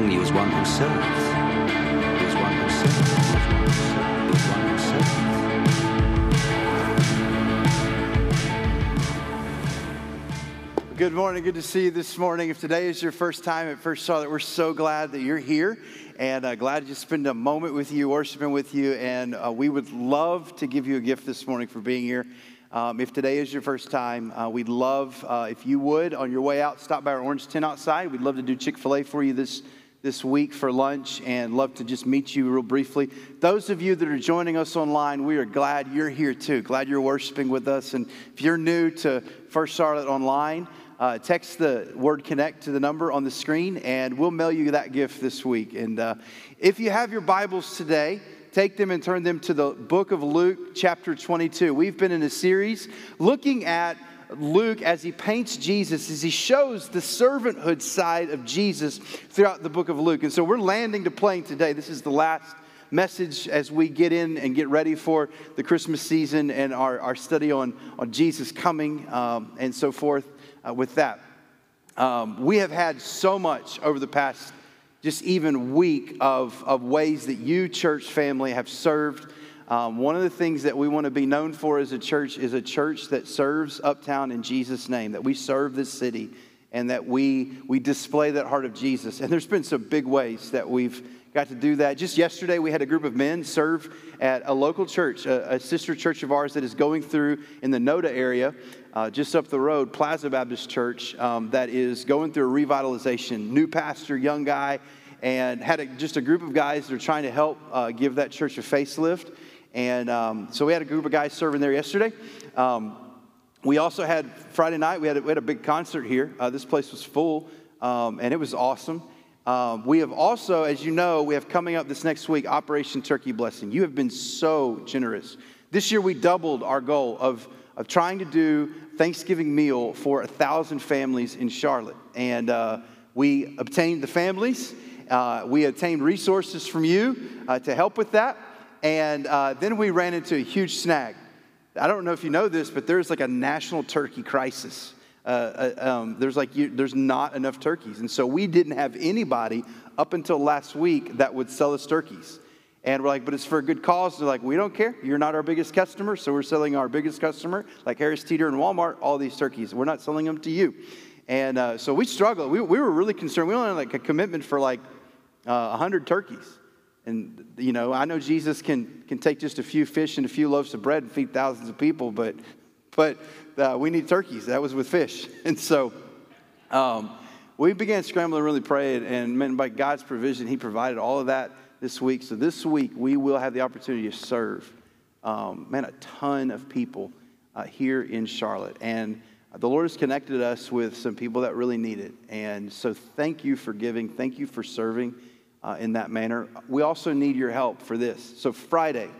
among you as one who serves. One who serves. One who serves. Good morning. Good to see you this morning. If today is your first time at First Charlotte, we're so glad that you're here and uh, glad to spend a moment with you, worshiping with you. And uh, we would love to give you a gift this morning for being here. Um, if today is your first time, uh, we'd love uh, if you would, on your way out, stop by our orange tent outside. We'd love to do Chick fil A for you this, this week for lunch and love to just meet you real briefly. Those of you that are joining us online, we are glad you're here too. Glad you're worshiping with us. And if you're new to First Charlotte Online, uh, text the word connect to the number on the screen and we'll mail you that gift this week. And uh, if you have your Bibles today, take them and turn them to the book of Luke, chapter 22. We've been in a series looking at Luke as he paints Jesus, as he shows the servanthood side of Jesus throughout the book of Luke. And so we're landing to plane today. This is the last message as we get in and get ready for the Christmas season and our, our study on, on Jesus coming um, and so forth uh, with that. Um, we have had so much over the past just even week of, of ways that you, church family, have served. Um, one of the things that we want to be known for as a church is a church that serves Uptown in Jesus' name, that we serve this city and that we, we display that heart of Jesus. And there's been some big ways that we've got to do that. Just yesterday, we had a group of men serve at a local church, a, a sister church of ours that is going through in the Noda area, uh, just up the road, Plaza Baptist Church, um, that is going through a revitalization. New pastor, young guy, and had a, just a group of guys that are trying to help uh, give that church a facelift. And um, so we had a group of guys serving there yesterday. Um, we also had Friday night, we had a, we had a big concert here. Uh, this place was full, um, and it was awesome. Um, we have also, as you know, we have coming up this next week Operation Turkey Blessing. You have been so generous. This year we doubled our goal of, of trying to do Thanksgiving meal for a thousand families in Charlotte. And uh, we obtained the families. Uh, we obtained resources from you uh, to help with that. And uh, then we ran into a huge snag. I don't know if you know this, but there's like a national turkey crisis. Uh, uh, um, there's like you, there's not enough turkeys, and so we didn't have anybody up until last week that would sell us turkeys. And we're like, but it's for a good cause. They're like, we don't care. You're not our biggest customer, so we're selling our biggest customer, like Harris Teeter and Walmart, all these turkeys. We're not selling them to you. And uh, so we struggled. We, we were really concerned. We only had like a commitment for like uh, 100 turkeys. And, you know, I know Jesus can, can take just a few fish and a few loaves of bread and feed thousands of people, but, but uh, we need turkeys. That was with fish. And so um, we began scrambling really praying, and man, by God's provision, He provided all of that this week. So this week, we will have the opportunity to serve, um, man, a ton of people uh, here in Charlotte. And the Lord has connected us with some people that really need it. And so thank you for giving. Thank you for serving uh, in that manner. We also need your help for this. So, Friday,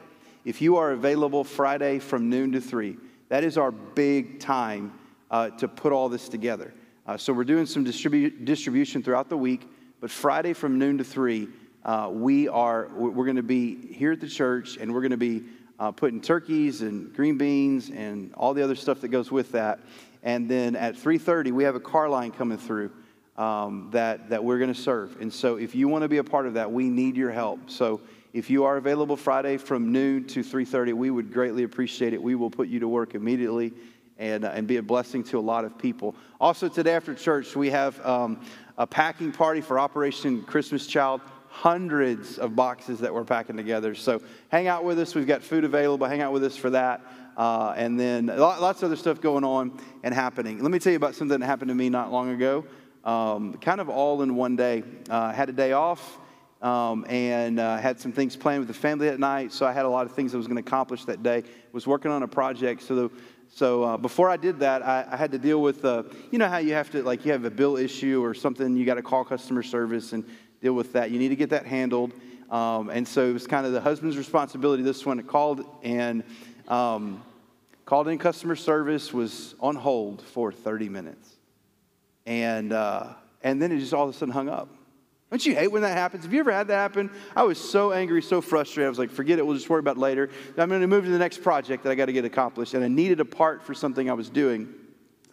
if you are available Friday from noon to 3, that is our big time uh, to put all this together. Uh, so, we're doing some distribu- distribution throughout the week, but Friday from noon to 3, uh, we are, we're going to be here at the church and we're going to be uh, putting turkeys and green beans and all the other stuff that goes with that. And then at 3:30, we have a car line coming through um, that, that we're going to serve. And so if you want to be a part of that, we need your help. So if you are available Friday from noon to 3.30, we would greatly appreciate it. We will put you to work immediately and, uh, and be a blessing to a lot of people. Also today after church, we have um, a packing party for Operation Christmas Child hundreds of boxes that we're packing together. So hang out with us. We've got food available. Hang out with us for that. Uh, and then lots of other stuff going on and happening. Let me tell you about something that happened to me not long ago um, kind of all in one day. Uh, had a day off um, and uh, had some things planned with the family that night, so I had a lot of things I was going to accomplish that day. Was working on a project, so the, so uh, before I did that, I, I had to deal with uh, you know how you have to like you have a bill issue or something, you got to call customer service and deal with that. You need to get that handled, um, and so it was kind of the husband's responsibility. This one called and. Um, called in customer service was on hold for 30 minutes and, uh, and then it just all of a sudden hung up. Don't you hate when that happens? Have you ever had that happen? I was so angry, so frustrated. I was like, forget it, we'll just worry about later. I'm going to move to the next project that I got to get accomplished. And I needed a part for something I was doing.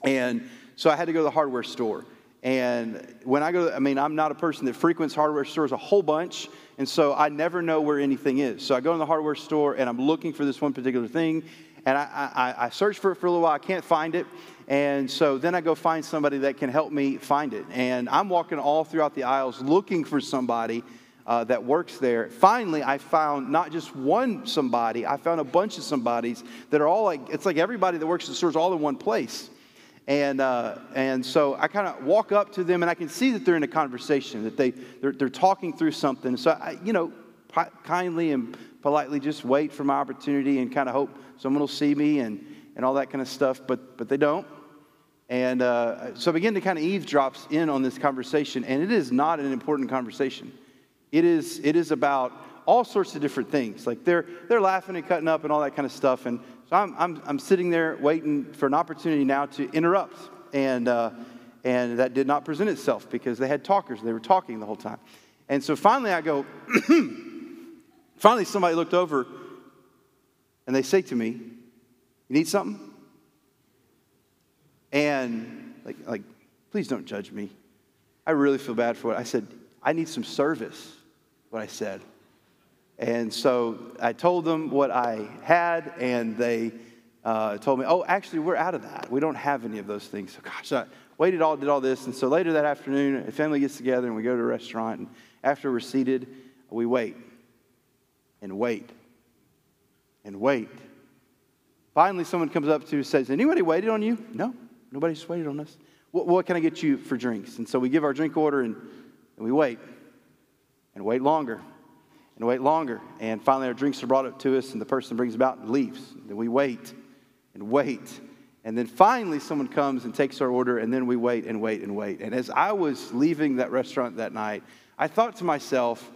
And so I had to go to the hardware store. And when I go, I mean, I'm not a person that frequents hardware stores a whole bunch, and so I never know where anything is. So I go in the hardware store and I'm looking for this one particular thing, and I, I, I search for it for a little while. I can't find it. And so then I go find somebody that can help me find it. And I'm walking all throughout the aisles looking for somebody uh, that works there. Finally, I found not just one somebody, I found a bunch of somebodies that are all like, it's like everybody that works in the stores all in one place. And, uh, and so I kind of walk up to them and I can see that they're in a conversation, that they, they're, they're talking through something. So, I, you know, kindly and politely just wait for my opportunity and kind of hope someone will see me and, and all that kind of stuff, but, but they don't. And uh, so I begin to kind of eavesdrops in on this conversation, and it is not an important conversation. It is, it is about all sorts of different things. Like they're, they're laughing and cutting up and all that kind of stuff. And so I'm, I'm, I'm sitting there waiting for an opportunity now to interrupt. And, uh, and that did not present itself because they had talkers. They were talking the whole time. And so finally I go, finally somebody looked over and they say to me, You need something? And like, like, please don't judge me. I really feel bad for it. I said, I need some service, what I said. And so I told them what I had, and they uh, told me, oh, actually, we're out of that. We don't have any of those things. So, gosh, I waited all, did all this. And so later that afternoon, a family gets together and we go to a restaurant. And after we're seated, we wait and wait and wait. Finally, someone comes up to us and says, Anybody waited on you? No. Nobody's waited on us. What, what, can I get you for drinks? And so we give our drink order and, and we wait and wait longer and wait longer. And finally, our drinks are brought up to us, and the person brings them out and leaves. And we wait and wait. And then finally, someone comes and takes our order, and then we wait and wait and wait. And as I was leaving that restaurant that night, I thought to myself,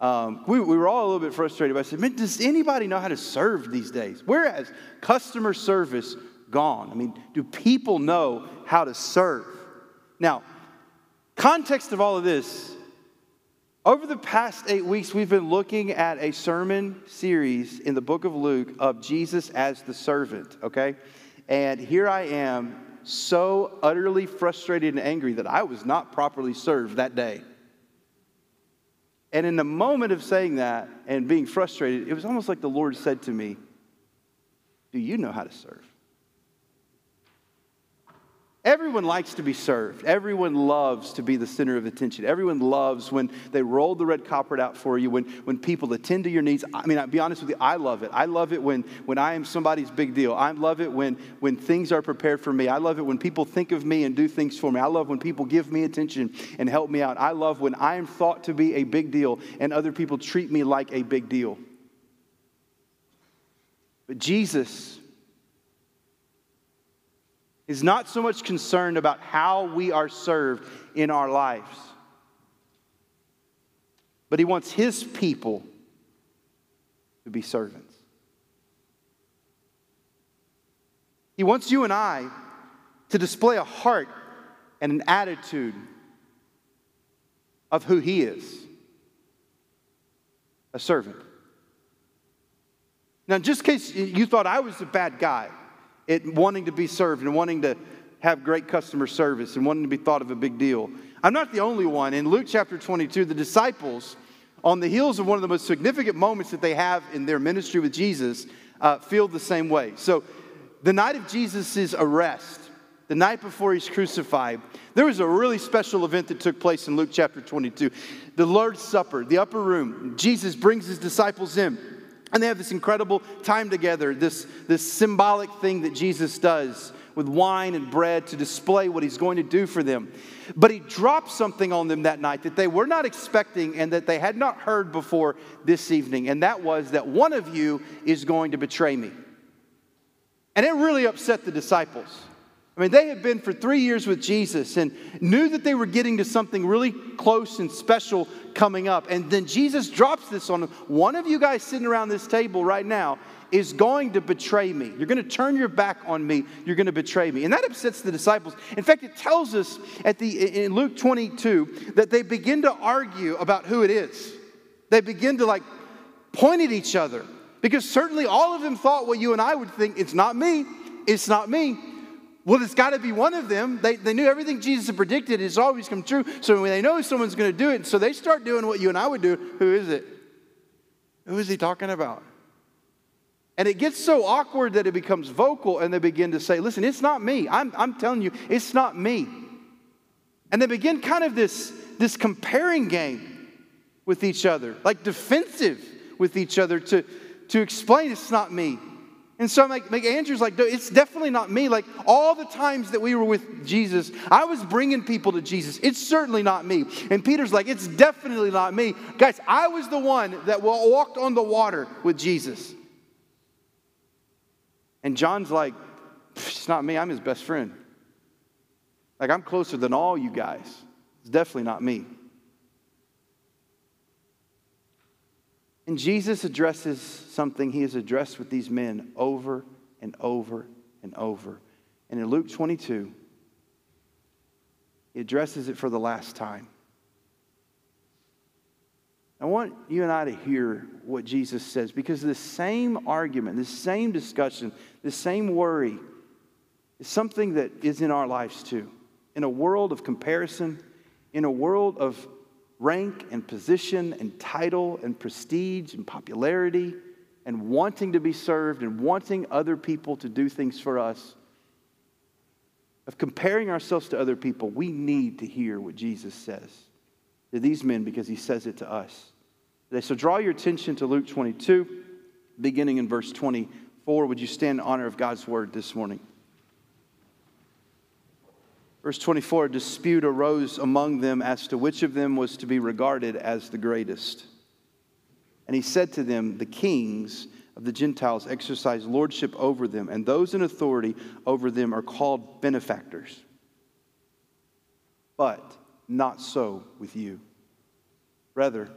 um, we, we, were all a little bit frustrated. But I said, man, does anybody know how to serve these days? Whereas customer service gone. I mean, do people know how to serve? Now, context of all of this over the past eight weeks, we've been looking at a sermon series in the book of Luke of Jesus as the servant, okay? And here I am, so utterly frustrated and angry that I was not properly served that day. And in the moment of saying that and being frustrated, it was almost like the Lord said to me, Do you know how to serve? Everyone likes to be served. Everyone loves to be the center of attention. Everyone loves when they roll the red carpet out for you, when, when people attend to your needs. I mean, I'll be honest with you, I love it. I love it when, when I am somebody's big deal. I love it when, when things are prepared for me. I love it when people think of me and do things for me. I love when people give me attention and help me out. I love when I am thought to be a big deal and other people treat me like a big deal. But Jesus is not so much concerned about how we are served in our lives, but he wants his people to be servants. He wants you and I to display a heart and an attitude of who he is a servant. Now, just in case you thought I was a bad guy, it wanting to be served and wanting to have great customer service and wanting to be thought of a big deal. I'm not the only one. In Luke chapter 22, the disciples, on the heels of one of the most significant moments that they have in their ministry with Jesus, uh, feel the same way. So, the night of Jesus' arrest, the night before he's crucified, there was a really special event that took place in Luke chapter 22. The Lord's Supper, the upper room. Jesus brings his disciples in. And they have this incredible time together, this, this symbolic thing that Jesus does with wine and bread to display what he's going to do for them. But he dropped something on them that night that they were not expecting and that they had not heard before this evening. And that was that one of you is going to betray me. And it really upset the disciples. I mean, they had been for three years with Jesus and knew that they were getting to something really close and special coming up. And then Jesus drops this on them. One of you guys sitting around this table right now is going to betray me. You're going to turn your back on me. You're going to betray me. And that upsets the disciples. In fact, it tells us at the, in Luke 22 that they begin to argue about who it is. They begin to like point at each other because certainly all of them thought what you and I would think it's not me. It's not me. Well, it's got to be one of them. They, they knew everything Jesus had predicted has always come true. So when they know someone's going to do it, so they start doing what you and I would do. Who is it? Who is he talking about? And it gets so awkward that it becomes vocal, and they begin to say, Listen, it's not me. I'm, I'm telling you, it's not me. And they begin kind of this, this comparing game with each other, like defensive with each other to, to explain it's not me. And so I'm like, like Andrew's like, it's definitely not me. Like all the times that we were with Jesus, I was bringing people to Jesus. It's certainly not me. And Peter's like, it's definitely not me. Guys, I was the one that walked on the water with Jesus. And John's like, it's not me. I'm his best friend. Like I'm closer than all you guys. It's definitely not me. And Jesus addresses something he has addressed with these men over and over and over. And in Luke 22, he addresses it for the last time. I want you and I to hear what Jesus says because this same argument, this same discussion, this same worry is something that is in our lives too. In a world of comparison, in a world of rank and position and title and prestige and popularity and wanting to be served and wanting other people to do things for us, of comparing ourselves to other people, we need to hear what Jesus says to these men because he says it to us. So draw your attention to Luke 22, beginning in verse 24. Would you stand in honor of God's word this morning? Verse 24 a dispute arose among them as to which of them was to be regarded as the greatest. And he said to them, The kings of the Gentiles exercise lordship over them, and those in authority over them are called benefactors. But not so with you. Rather,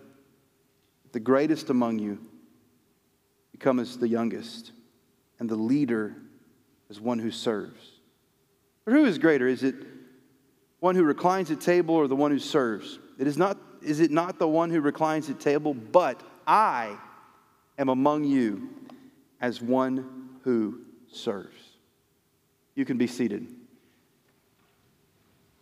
the greatest among you become as the youngest, and the leader as one who serves. But who is greater? Is it one who reclines at table or the one who serves? It is not is it not the one who reclines at table, but I am among you as one who serves. You can be seated.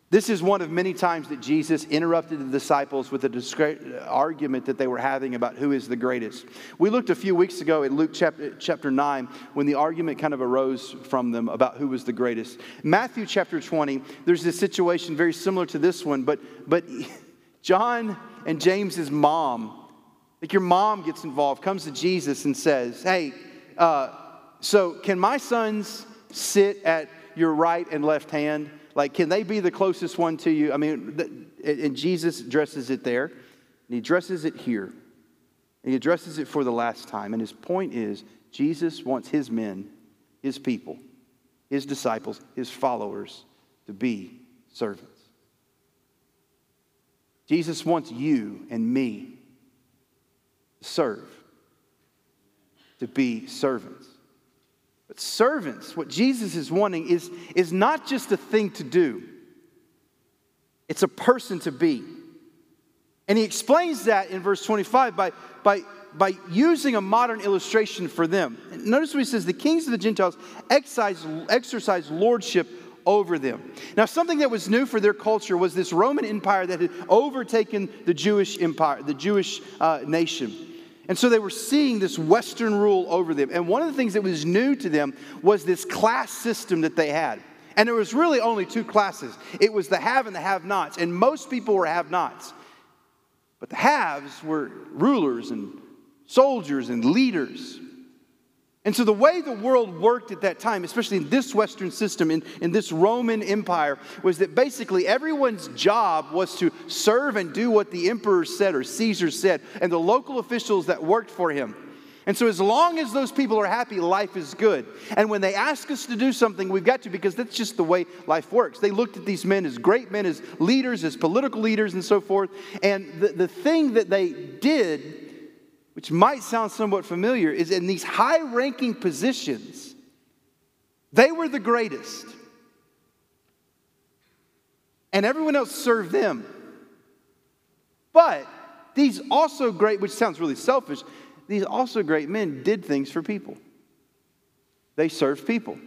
This is one of many times that Jesus interrupted the disciples with an argument that they were having about who is the greatest. We looked a few weeks ago at Luke chapter, chapter 9 when the argument kind of arose from them about who was the greatest. Matthew chapter 20, there's this situation very similar to this one, but, but John and James's mom, like your mom gets involved, comes to Jesus and says, Hey, uh, so can my sons sit at your right and left hand? Like, can they be the closest one to you? I mean, and Jesus addresses it there, and he addresses it here. And he addresses it for the last time. And his point is Jesus wants his men, his people, his disciples, his followers to be servants. Jesus wants you and me to serve, to be servants. But servants, what Jesus is wanting is, is not just a thing to do, it's a person to be. And he explains that in verse 25 by, by, by using a modern illustration for them. Notice what he says the kings of the Gentiles exercise, exercise lordship over them. Now, something that was new for their culture was this Roman Empire that had overtaken the Jewish empire, the Jewish uh, nation. And so they were seeing this Western rule over them. And one of the things that was new to them was this class system that they had. And there was really only two classes it was the have and the have nots. And most people were have nots. But the haves were rulers and soldiers and leaders. And so, the way the world worked at that time, especially in this Western system, in, in this Roman Empire, was that basically everyone's job was to serve and do what the emperor said or Caesar said, and the local officials that worked for him. And so, as long as those people are happy, life is good. And when they ask us to do something, we've got to because that's just the way life works. They looked at these men as great men, as leaders, as political leaders, and so forth. And the, the thing that they did which might sound somewhat familiar, is in these high ranking positions, they were the greatest. And everyone else served them. But these also great, which sounds really selfish, these also great men did things for people. They served people.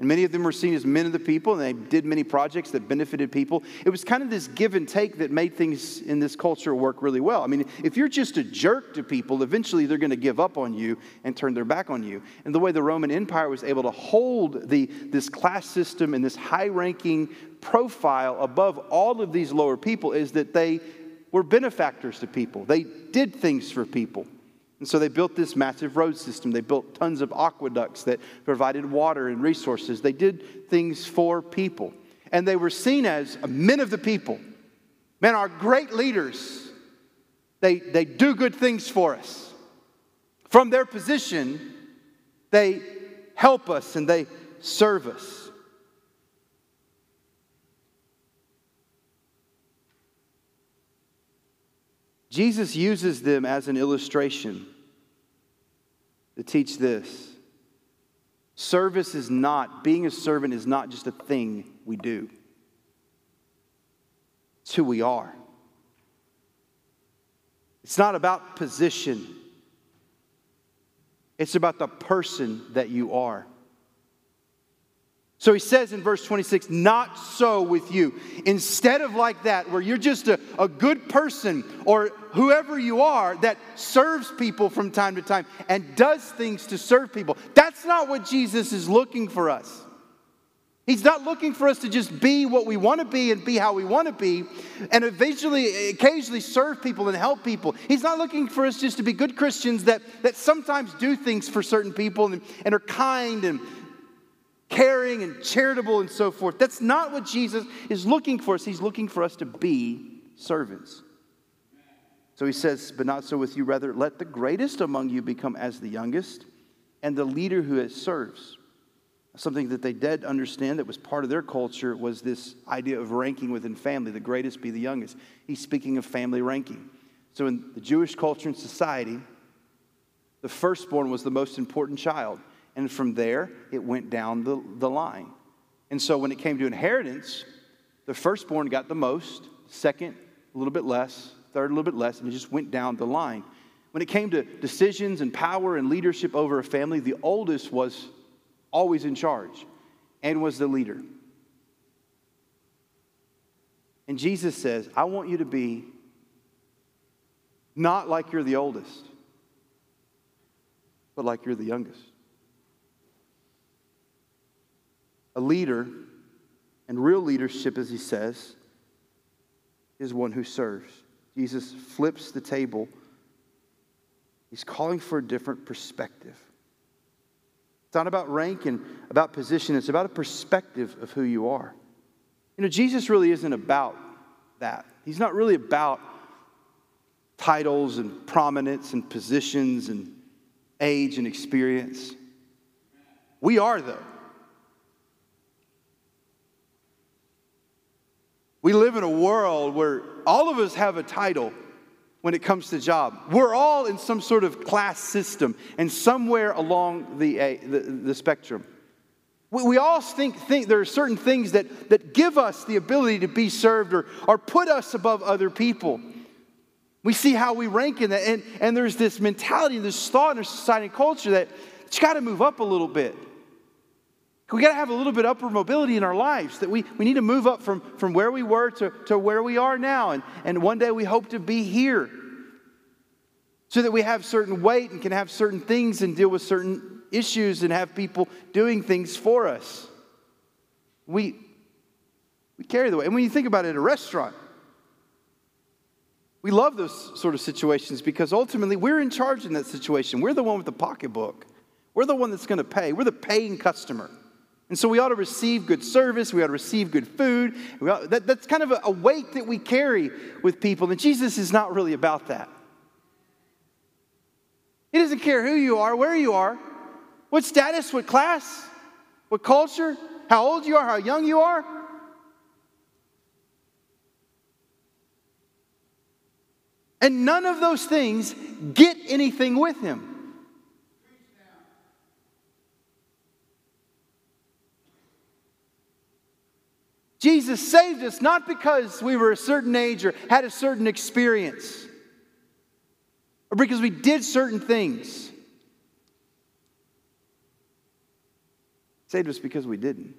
And many of them were seen as men of the people, and they did many projects that benefited people. It was kind of this give and take that made things in this culture work really well. I mean, if you're just a jerk to people, eventually they're going to give up on you and turn their back on you. And the way the Roman Empire was able to hold the, this class system and this high ranking profile above all of these lower people is that they were benefactors to people, they did things for people. And so they built this massive road system. They built tons of aqueducts that provided water and resources. They did things for people. And they were seen as men of the people. Men are great leaders. They, they do good things for us. From their position, they help us and they serve us. Jesus uses them as an illustration to teach this. Service is not, being a servant is not just a thing we do, it's who we are. It's not about position, it's about the person that you are. So he says in verse 26, not so with you. Instead of like that, where you're just a, a good person or whoever you are that serves people from time to time and does things to serve people, that's not what Jesus is looking for us. He's not looking for us to just be what we want to be and be how we want to be and eventually, occasionally serve people and help people. He's not looking for us just to be good Christians that, that sometimes do things for certain people and, and are kind and caring and charitable and so forth. That's not what Jesus is looking for us. He's looking for us to be servants. So he says, But not so with you, rather, let the greatest among you become as the youngest, and the leader who serves. Something that they did understand that was part of their culture was this idea of ranking within family, the greatest be the youngest. He's speaking of family ranking. So in the Jewish culture and society, the firstborn was the most important child. And from there, it went down the, the line. And so when it came to inheritance, the firstborn got the most, second, a little bit less, third, a little bit less, and it just went down the line. When it came to decisions and power and leadership over a family, the oldest was always in charge and was the leader. And Jesus says, I want you to be not like you're the oldest, but like you're the youngest. A leader, and real leadership, as he says, is one who serves. Jesus flips the table. He's calling for a different perspective. It's not about rank and about position, it's about a perspective of who you are. You know, Jesus really isn't about that. He's not really about titles and prominence and positions and age and experience. We are, though. We live in a world where all of us have a title when it comes to job. We're all in some sort of class system and somewhere along the, uh, the, the, spectrum. We, we all think, think there are certain things that, that give us the ability to be served or, or put us above other people. We see how we rank in that. And, and there's this mentality, this thought in our society and culture that it's got to move up a little bit. We got to have a little bit upward mobility in our lives, that we, we need to move up from, from where we were to, to where we are now. And, and one day we hope to be here so that we have certain weight and can have certain things and deal with certain issues and have people doing things for us. We, we carry the weight. And when you think about it a restaurant, we love those sort of situations because ultimately we're in charge in that situation. We're the one with the pocketbook. We're the one that's going to pay. We're the paying customer. And so we ought to receive good service, we ought to receive good food. Ought, that, that's kind of a, a weight that we carry with people. And Jesus is not really about that. He doesn't care who you are, where you are, what status, what class, what culture, how old you are, how young you are. And none of those things get anything with him. Jesus saved us not because we were a certain age or had a certain experience or because we did certain things. saved us because we didn't.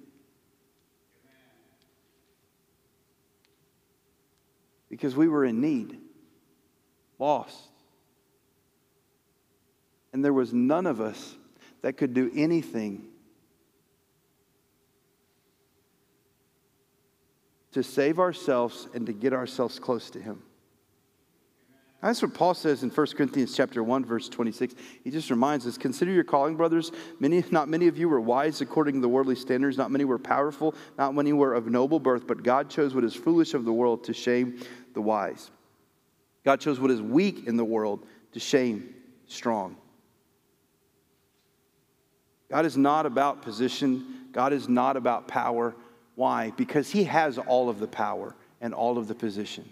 Because we were in need, lost. And there was none of us that could do anything to save ourselves and to get ourselves close to Him. That's what Paul says in 1 Corinthians chapter 1, verse 26. He just reminds us, consider your calling, brothers. Many, not many of you were wise according to the worldly standards, not many were powerful, not many were of noble birth, but God chose what is foolish of the world to shame the wise. God chose what is weak in the world to shame strong. God is not about position. God is not about power. Why? Because He has all of the power and all of the position.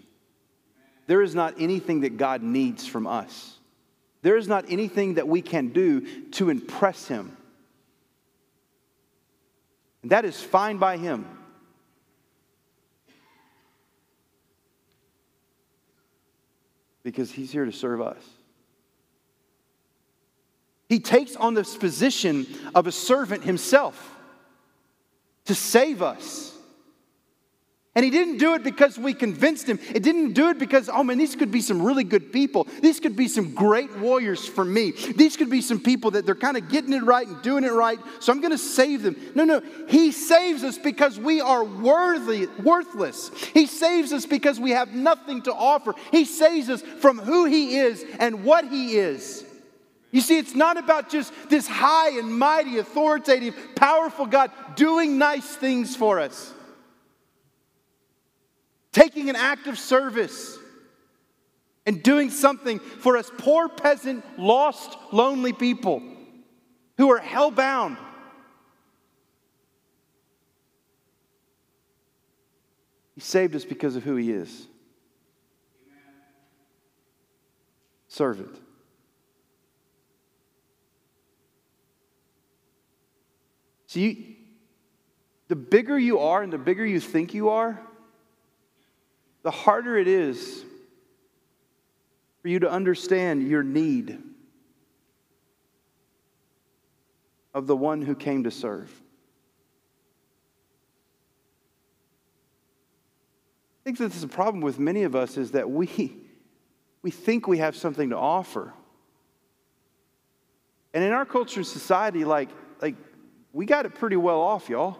There is not anything that God needs from us. There is not anything that we can do to impress Him. And that is fine by Him. Because He's here to serve us. He takes on this position of a servant Himself to save us. And he didn't do it because we convinced him. It didn't do it because, oh man, these could be some really good people. These could be some great warriors for me. These could be some people that they're kind of getting it right and doing it right. So I'm going to save them. No, no. He saves us because we are worthy, worthless. He saves us because we have nothing to offer. He saves us from who he is and what he is. You see, it's not about just this high and mighty, authoritative, powerful God doing nice things for us taking an act of service and doing something for us poor peasant, lost, lonely people who are hell-bound. He saved us because of who he is. Servant. See, the bigger you are and the bigger you think you are, the harder it is for you to understand your need of the one who came to serve. I think that this is a problem with many of us is that we, we think we have something to offer. And in our culture and society, like, like we got it pretty well off, y'all.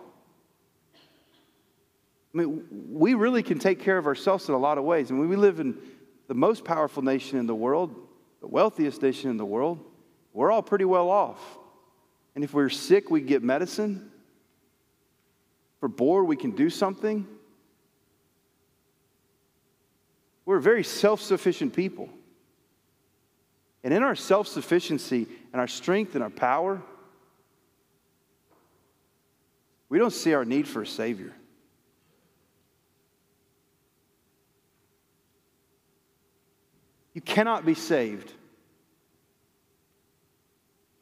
I mean, we really can take care of ourselves in a lot of ways. I mean, we live in the most powerful nation in the world, the wealthiest nation in the world. We're all pretty well off. And if we're sick, we get medicine. If we're bored, we can do something. We're very self sufficient people. And in our self sufficiency and our strength and our power, we don't see our need for a Savior. You cannot be saved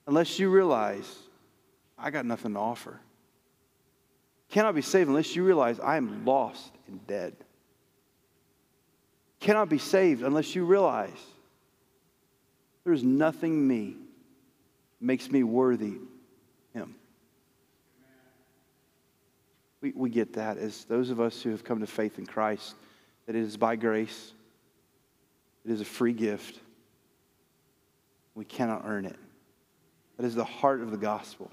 unless you realize I got nothing to offer. You cannot be saved unless you realize I am lost and dead. You cannot be saved unless you realize there's nothing me makes me worthy him. We, we get that as those of us who have come to faith in Christ, that it is by grace it is a free gift. We cannot earn it. That is the heart of the gospel.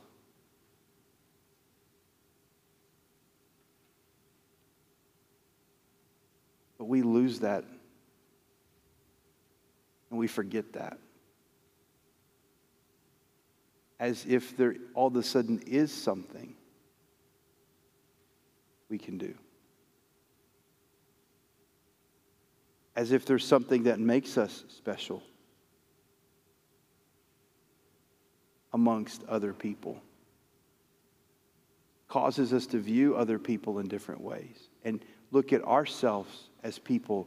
But we lose that and we forget that. As if there all of a sudden is something we can do. as if there's something that makes us special amongst other people. Causes us to view other people in different ways and look at ourselves as people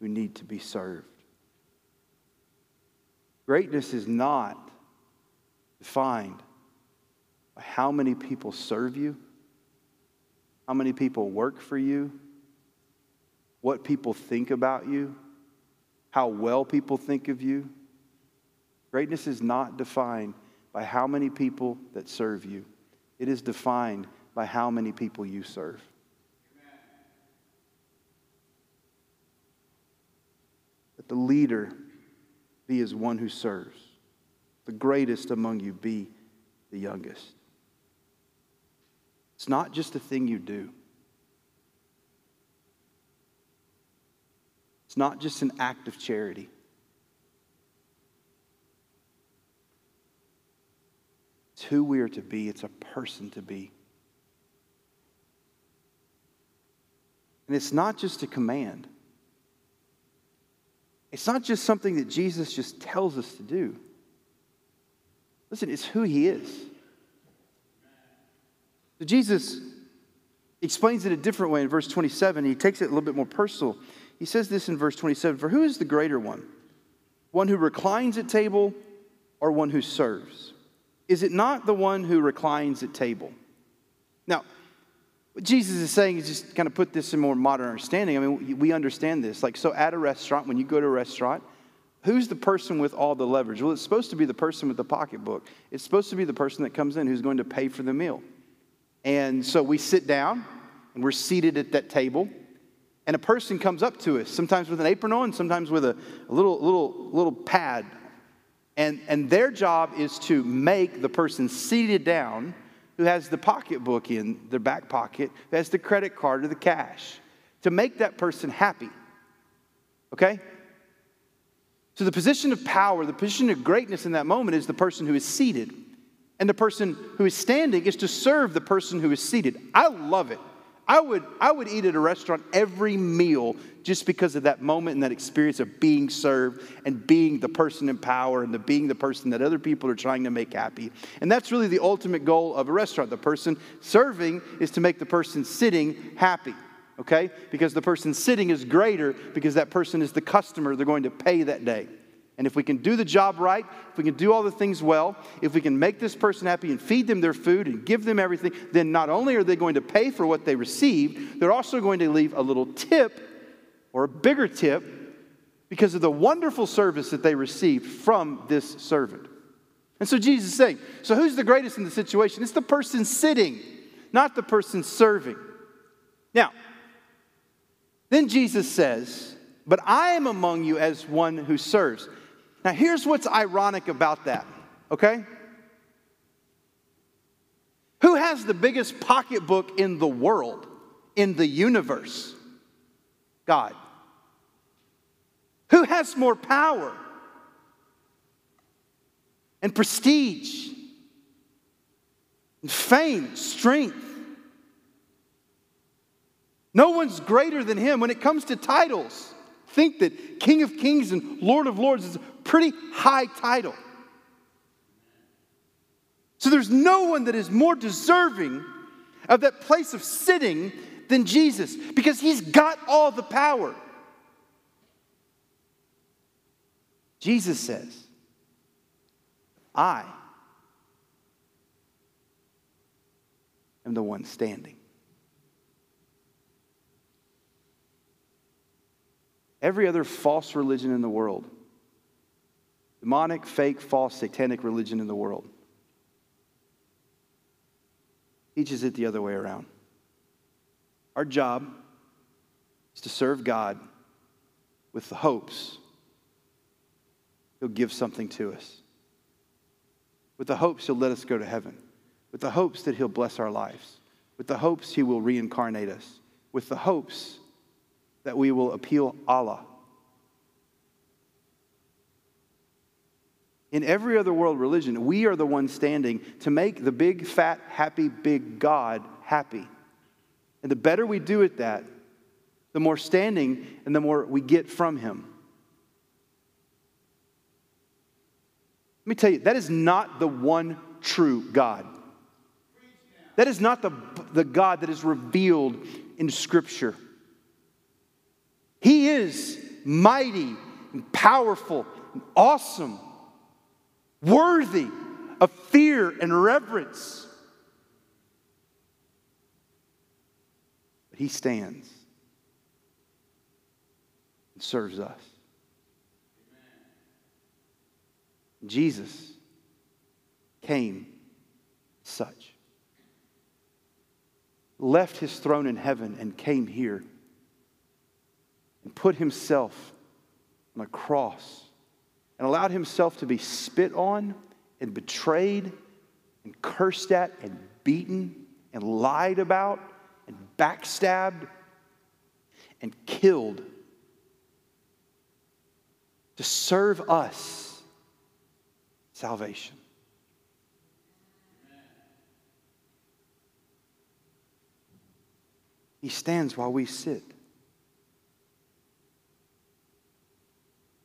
who need to be served. Greatness is not defined by how many people serve you, how many people work for you, what people think about you, how well people think of you. Greatness is not defined by how many people that serve you. it is defined by how many people you serve. That the leader be as one who serves, the greatest among you be the youngest. It's not just a thing you do. It's not just an act of charity. It's who we are to be, it's a person to be. And it's not just a command. It's not just something that Jesus just tells us to do. Listen, it's who he is. So Jesus explains it a different way in verse 27. He takes it a little bit more personal. He says this in verse 27 For who is the greater one? One who reclines at table or one who serves? Is it not the one who reclines at table? Now, what Jesus is saying is just kind of put this in more modern understanding. I mean, we understand this. Like, so at a restaurant, when you go to a restaurant, who's the person with all the leverage? Well, it's supposed to be the person with the pocketbook. It's supposed to be the person that comes in who's going to pay for the meal. And so we sit down and we're seated at that table. And a person comes up to us, sometimes with an apron on, sometimes with a, a little, little, little pad and, and their job is to make the person seated down who has the pocketbook in their back pocket, who has the credit card or the cash, to make that person happy. Okay? So the position of power, the position of greatness in that moment is the person who is seated. And the person who is standing is to serve the person who is seated. I love it. I would, I would eat at a restaurant every meal just because of that moment and that experience of being served and being the person in power and the being the person that other people are trying to make happy. And that's really the ultimate goal of a restaurant. The person serving is to make the person sitting happy. Okay? Because the person sitting is greater because that person is the customer they're going to pay that day. And if we can do the job right, if we can do all the things well, if we can make this person happy and feed them their food and give them everything, then not only are they going to pay for what they receive, they're also going to leave a little tip or a bigger tip because of the wonderful service that they received from this servant. And so Jesus is saying, so who's the greatest in the situation? It's the person sitting, not the person serving. Now, then Jesus says, But I am among you as one who serves. Now, here's what's ironic about that, okay? Who has the biggest pocketbook in the world, in the universe? God. Who has more power and prestige and fame, strength? No one's greater than him when it comes to titles. Think that King of Kings and Lord of Lords is pretty high title. So there's no one that is more deserving of that place of sitting than Jesus because he's got all the power. Jesus says, I am the one standing. Every other false religion in the world, demonic, fake, false, satanic religion in the world, teaches it the other way around. Our job is to serve God with the hopes He'll give something to us. With the hopes He'll let us go to heaven. With the hopes that He'll bless our lives. With the hopes He will reincarnate us. With the hopes that we will appeal Allah. In every other world religion, we are the ones standing to make the big, fat, happy, big God happy. And the better we do at that, the more standing and the more we get from Him. Let me tell you, that is not the one true God. That is not the, the God that is revealed in Scripture. He is mighty and powerful and awesome, worthy of fear and reverence. But He stands and serves us. Jesus came such. left his throne in heaven and came here and put himself on a cross and allowed himself to be spit on and betrayed and cursed at and beaten and lied about and backstabbed and killed to serve us salvation. He stands while we sit.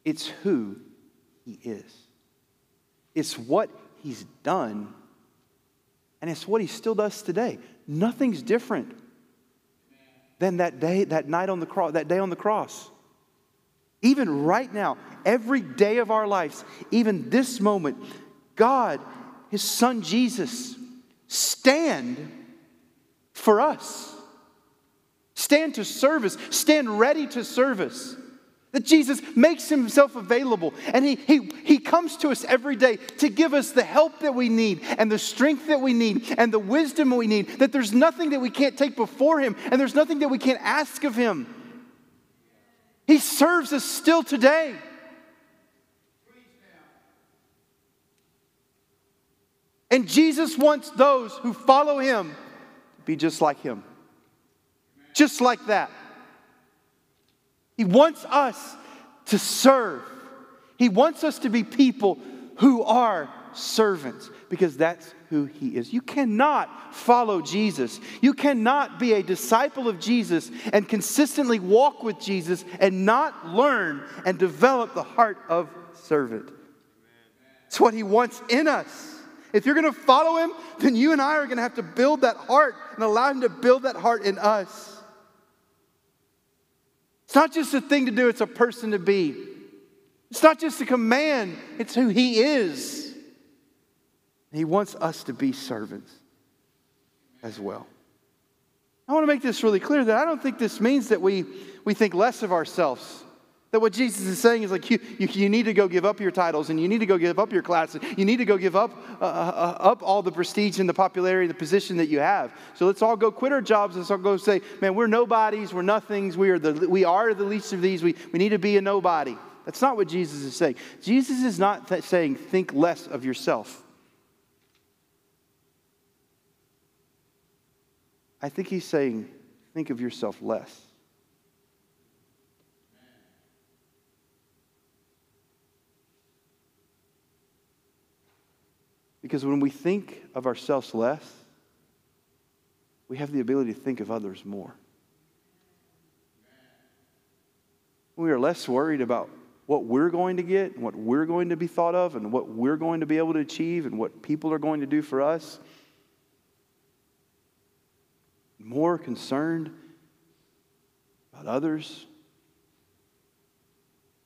It's who he is. It's what he's done, and it's what he still does today. Nothing's different than that day, that night on the cross, that day on the cross. Even right now, every day of our lives, even this moment, God, his son Jesus, stand for us. Stand to service, stand ready to service. That Jesus makes himself available and he, he, he comes to us every day to give us the help that we need and the strength that we need and the wisdom we need. That there's nothing that we can't take before him and there's nothing that we can't ask of him. He serves us still today. And Jesus wants those who follow him to be just like him. Just like that. He wants us to serve. He wants us to be people who are servants because that's who he is. You cannot follow Jesus. You cannot be a disciple of Jesus and consistently walk with Jesus and not learn and develop the heart of servant. It's what he wants in us. If you're going to follow him, then you and I are going to have to build that heart and allow him to build that heart in us. It's not just a thing to do, it's a person to be. It's not just a command, it's who He is. He wants us to be servants as well. I want to make this really clear that I don't think this means that we, we think less of ourselves. That what Jesus is saying is like, you, you, you, need to go give up your titles and you need to go give up your classes. You need to go give up, uh, uh, uh, up all the prestige and the popularity, the position that you have. So let's all go quit our jobs. Let's all go say, man, we're nobodies, we're nothings, we are the, we are the least of these. We, we need to be a nobody. That's not what Jesus is saying. Jesus is not th- saying, think less of yourself. I think he's saying, think of yourself less. Because when we think of ourselves less, we have the ability to think of others more. We are less worried about what we're going to get and what we're going to be thought of and what we're going to be able to achieve and what people are going to do for us. More concerned about others,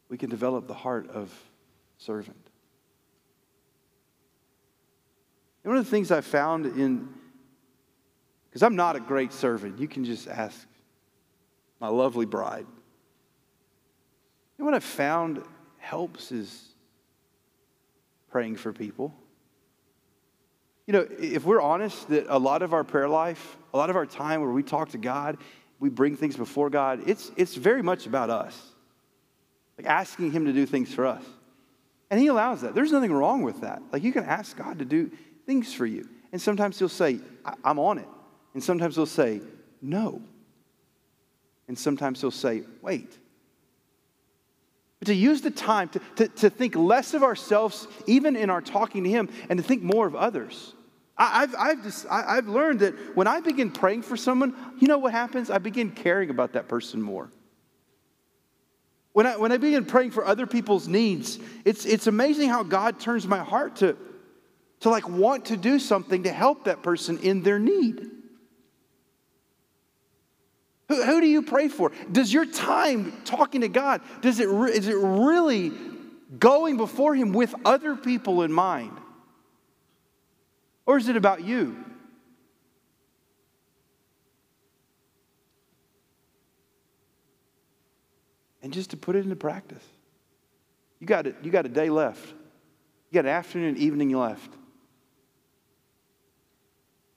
we can develop the heart of servant. And one of the things I found in, because I'm not a great servant, you can just ask my lovely bride. And what I found helps is praying for people. You know, if we're honest, that a lot of our prayer life, a lot of our time where we talk to God, we bring things before God, it's, it's very much about us. Like asking Him to do things for us. And He allows that. There's nothing wrong with that. Like you can ask God to do things for you. And sometimes he'll say, I'm on it. And sometimes he'll say, no. And sometimes he'll say, wait. But to use the time to, to, to think less of ourselves, even in our talking to him, and to think more of others. I, have I've, just, I've learned that when I begin praying for someone, you know what happens? I begin caring about that person more. When I, when I begin praying for other people's needs, it's, it's amazing how God turns my heart to, to like want to do something to help that person in their need. Who, who do you pray for? Does your time talking to God, does it, re- is it really going before Him with other people in mind? Or is it about you? And just to put it into practice. You got, it, you got a day left. You got an afternoon and evening left.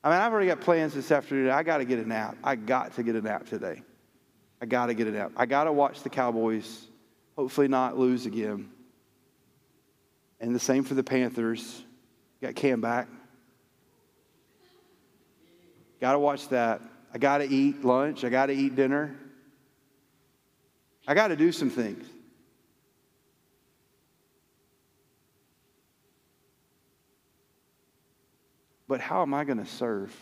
I mean, I've already got plans this afternoon. I got to get a nap. I got to get a nap today. I got to get a nap. I got to watch the Cowboys, hopefully not lose again. And the same for the Panthers. Got Cam back. Got to watch that. I got to eat lunch. I got to eat dinner. I got to do some things. But how am I going to serve?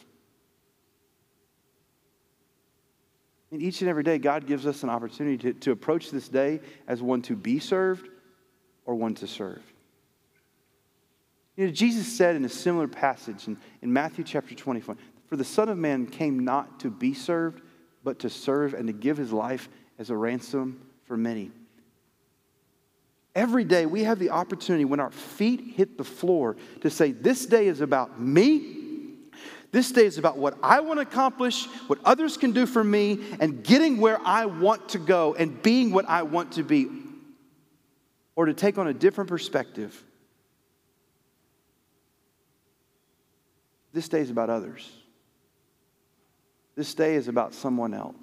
And each and every day, God gives us an opportunity to, to approach this day as one to be served or one to serve. You know, Jesus said in a similar passage in, in Matthew chapter 24 For the Son of Man came not to be served, but to serve and to give his life as a ransom for many. Every day we have the opportunity when our feet hit the floor to say, This day is about me. This day is about what I want to accomplish, what others can do for me, and getting where I want to go and being what I want to be. Or to take on a different perspective, this day is about others. This day is about someone else.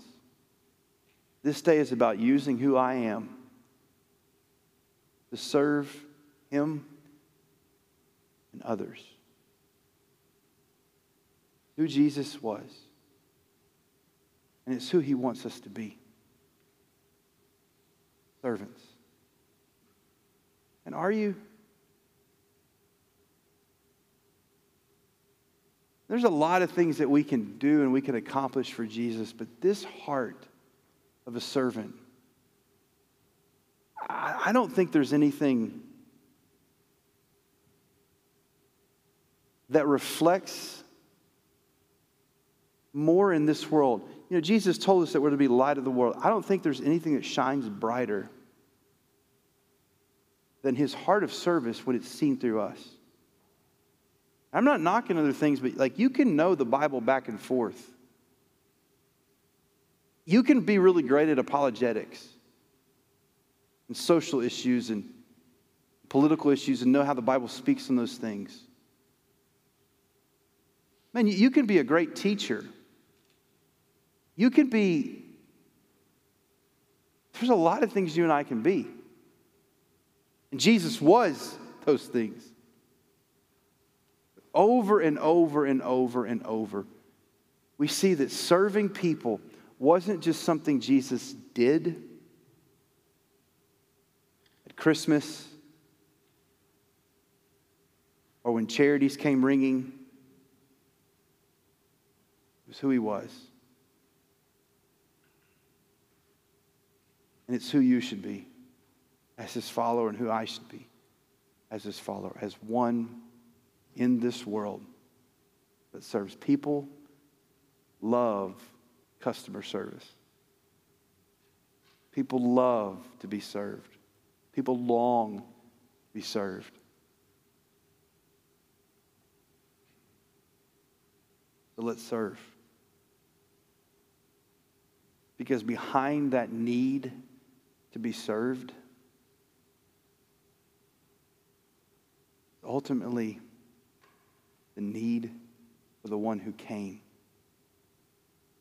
This day is about using who I am to serve Him and others. Who Jesus was. And it's who He wants us to be servants. And are you? There's a lot of things that we can do and we can accomplish for Jesus, but this heart of a servant I don't think there's anything that reflects more in this world. You know, Jesus told us that we're to be light of the world. I don't think there's anything that shines brighter than his heart of service when it's seen through us. I'm not knocking other things, but like you can know the Bible back and forth. You can be really great at apologetics and social issues and political issues and know how the Bible speaks on those things. Man, you can be a great teacher. You can be, there's a lot of things you and I can be. And Jesus was those things. Over and over and over and over, we see that serving people wasn't just something Jesus did Christmas or when charities came ringing. It was who he was. And it's who you should be as his follower and who I should be as his follower, as one in this world that serves people, love customer service. People love to be served. People long to be served. So let's serve. Because behind that need to be served, ultimately the need for the one who came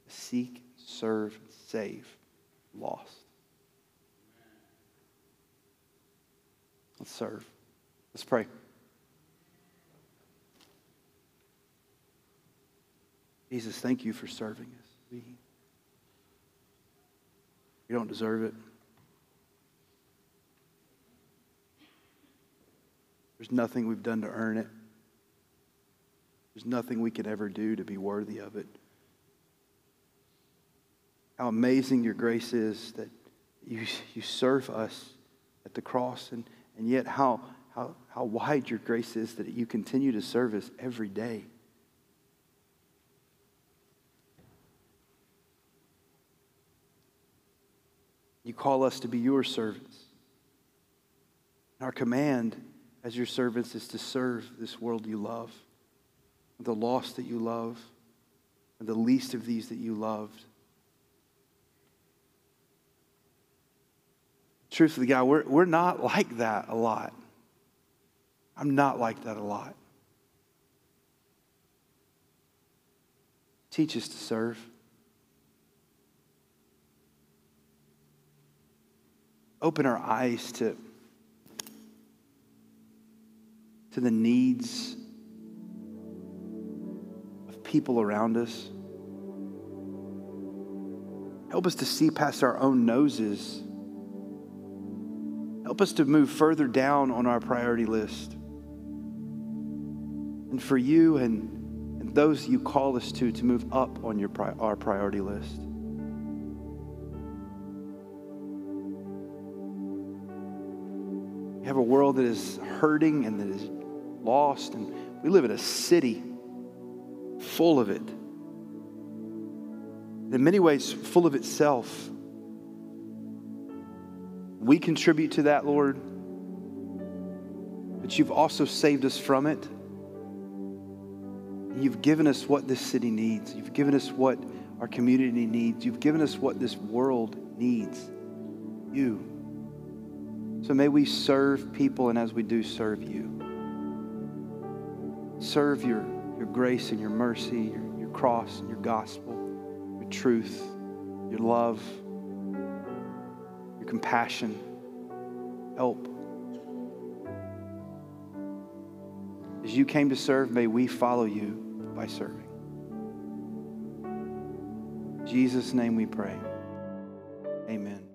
seek, serve, save lost. Let's serve. Let's pray. Jesus, thank you for serving us. We, we don't deserve it. There's nothing we've done to earn it. There's nothing we could ever do to be worthy of it. How amazing your grace is that you, you serve us at the cross and and yet how, how, how wide your grace is that you continue to serve us every day. You call us to be your servants. Our command as your servants is to serve this world you love, the lost that you love, and the least of these that you loved. Truthfully, God, we're, we're not like that a lot. I'm not like that a lot. Teach us to serve. Open our eyes to, to the needs of people around us. Help us to see past our own noses. Help us to move further down on our priority list. And for you and, and those you call us to, to move up on your, our priority list. We have a world that is hurting and that is lost, and we live in a city full of it in many ways full of itself. We contribute to that, Lord, but you've also saved us from it. You've given us what this city needs. You've given us what our community needs. You've given us what this world needs. You. So may we serve people, and as we do, serve you. Serve your, your grace and your mercy, your, your cross and your gospel your truth, your love, compassion. Help. As you came to serve, may we follow you by serving. In Jesus' name we pray. Amen.